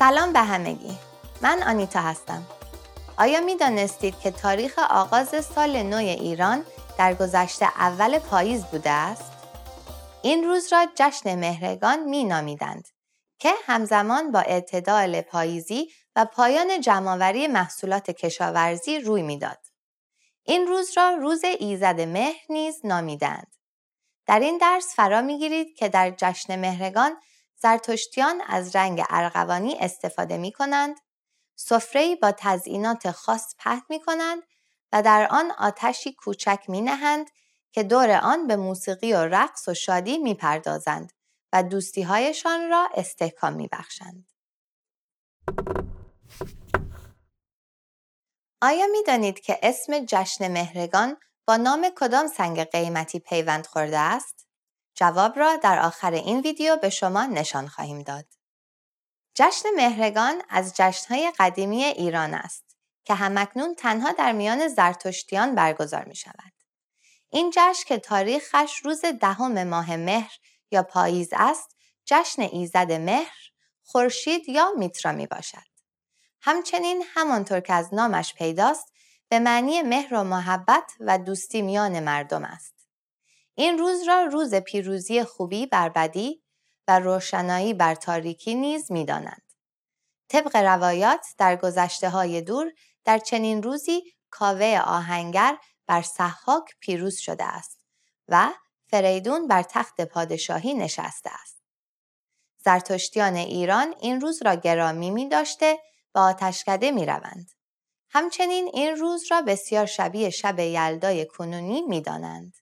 سلام به همگی من آنیتا هستم آیا می دانستید که تاریخ آغاز سال نو ایران در گذشته اول پاییز بوده است؟ این روز را جشن مهرگان می نامیدند که همزمان با اعتدال پاییزی و پایان جمعآوری محصولات کشاورزی روی می‌داد. این روز را روز ایزد مهر نیز نامیدند. در این درس فرا می‌گیرید که در جشن مهرگان زرتشتیان از رنگ ارغوانی استفاده می کنند، سفره با تزئینات خاص پهن می کنند و در آن آتشی کوچک می نهند که دور آن به موسیقی و رقص و شادی می پردازند و دوستی هایشان را استحکام می بخشند. آیا می دانید که اسم جشن مهرگان با نام کدام سنگ قیمتی پیوند خورده است؟ جواب را در آخر این ویدیو به شما نشان خواهیم داد. جشن مهرگان از جشنهای قدیمی ایران است که همکنون تنها در میان زرتشتیان برگزار می شود. این جشن که تاریخش روز دهم ماه مهر یا پاییز است، جشن ایزد مهر، خورشید یا میترا می باشد. همچنین همانطور که از نامش پیداست به معنی مهر و محبت و دوستی میان مردم است. این روز را روز پیروزی خوبی بر بدی و روشنایی بر تاریکی نیز می‌دانند. طبق روایات در گذشته های دور در چنین روزی کاوه آهنگر بر صحاک پیروز شده است و فریدون بر تخت پادشاهی نشسته است. زرتشتیان ایران این روز را گرامی می داشته و آتشکده می روند. همچنین این روز را بسیار شبیه شب یلدای کنونی می دانند.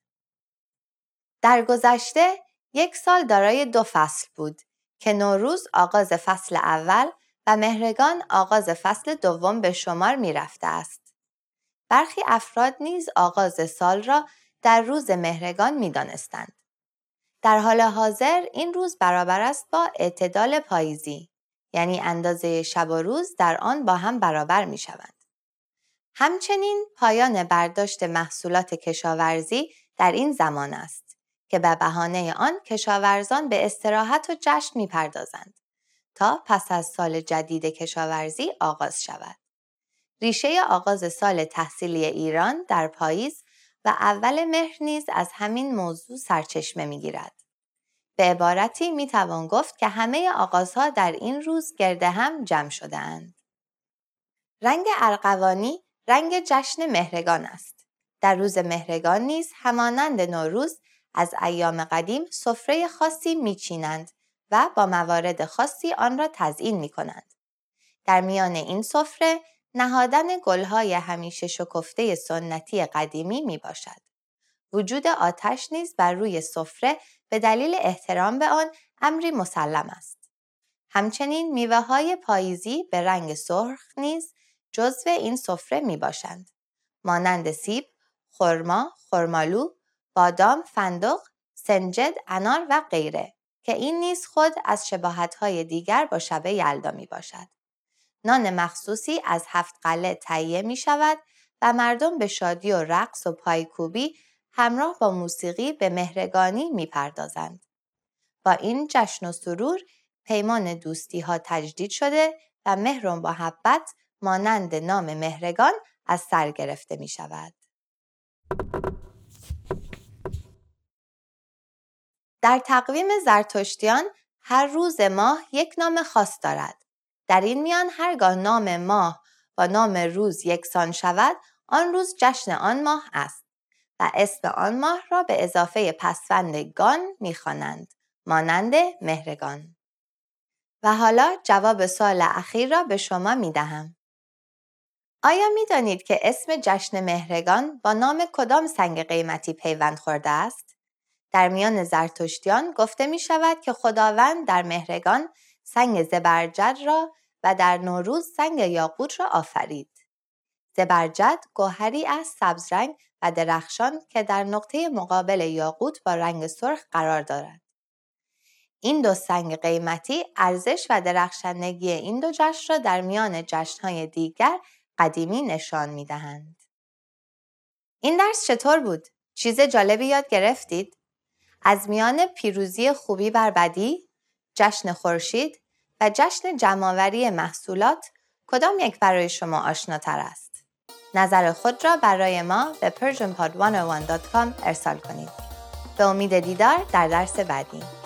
در گذشته یک سال دارای دو فصل بود که نوروز آغاز فصل اول و مهرگان آغاز فصل دوم به شمار می رفته است. برخی افراد نیز آغاز سال را در روز مهرگان می دانستند. در حال حاضر این روز برابر است با اعتدال پاییزی یعنی اندازه شب و روز در آن با هم برابر می شوند. همچنین پایان برداشت محصولات کشاورزی در این زمان است. که به بهانه آن کشاورزان به استراحت و جشن می‌پردازند تا پس از سال جدید کشاورزی آغاز شود. ریشه آغاز سال تحصیلی ایران در پاییز و اول مهر نیز از همین موضوع سرچشمه می‌گیرد. به عبارتی می توان گفت که همه آغازها در این روز گرده هم جمع شده اند. رنگ ارغوانی رنگ جشن مهرگان است. در روز مهرگان نیز همانند نوروز از ایام قدیم سفره خاصی میچینند و با موارد خاصی آن را تزیین می کنند. در میان این سفره نهادن گلهای همیشه شکفته سنتی قدیمی می باشد. وجود آتش نیز بر روی سفره به دلیل احترام به آن امری مسلم است. همچنین میوه های پاییزی به رنگ سرخ نیز جزو این سفره می باشند. مانند سیب، خرما، خرمالو، بادام، فندق، سنجد، انار و غیره که این نیز خود از شباهت‌های دیگر با شب یلدا می باشد. نان مخصوصی از هفت قله تهیه می شود و مردم به شادی و رقص و پایکوبی همراه با موسیقی به مهرگانی می پردازند. با این جشن و سرور پیمان دوستی ها تجدید شده و مهر و محبت مانند نام مهرگان از سر گرفته می شود. در تقویم زرتشتیان هر روز ماه یک نام خاص دارد. در این میان هرگاه نام ماه با نام روز یکسان شود آن روز جشن آن ماه است و اسم آن ماه را به اضافه پسوند گان می‌خوانند مانند مهرگان و حالا جواب سال اخیر را به شما می دهم. آیا می دانید که اسم جشن مهرگان با نام کدام سنگ قیمتی پیوند خورده است؟ در میان زرتشتیان گفته می شود که خداوند در مهرگان سنگ زبرجد را و در نوروز سنگ یاقوت را آفرید. زبرجد گوهری از سبز رنگ و درخشان که در نقطه مقابل یاقوت با رنگ سرخ قرار دارد. این دو سنگ قیمتی ارزش و درخشندگی این دو جشن را در میان جشنهای دیگر قدیمی نشان می دهند. این درس چطور بود؟ چیز جالبی یاد گرفتید؟ از میان پیروزی خوبی بر بدی، جشن خورشید و جشن جمعآوری محصولات کدام یک برای شما آشناتر است؟ نظر خود را برای ما به persianpod101.com ارسال کنید. به امید دیدار در درس بعدی.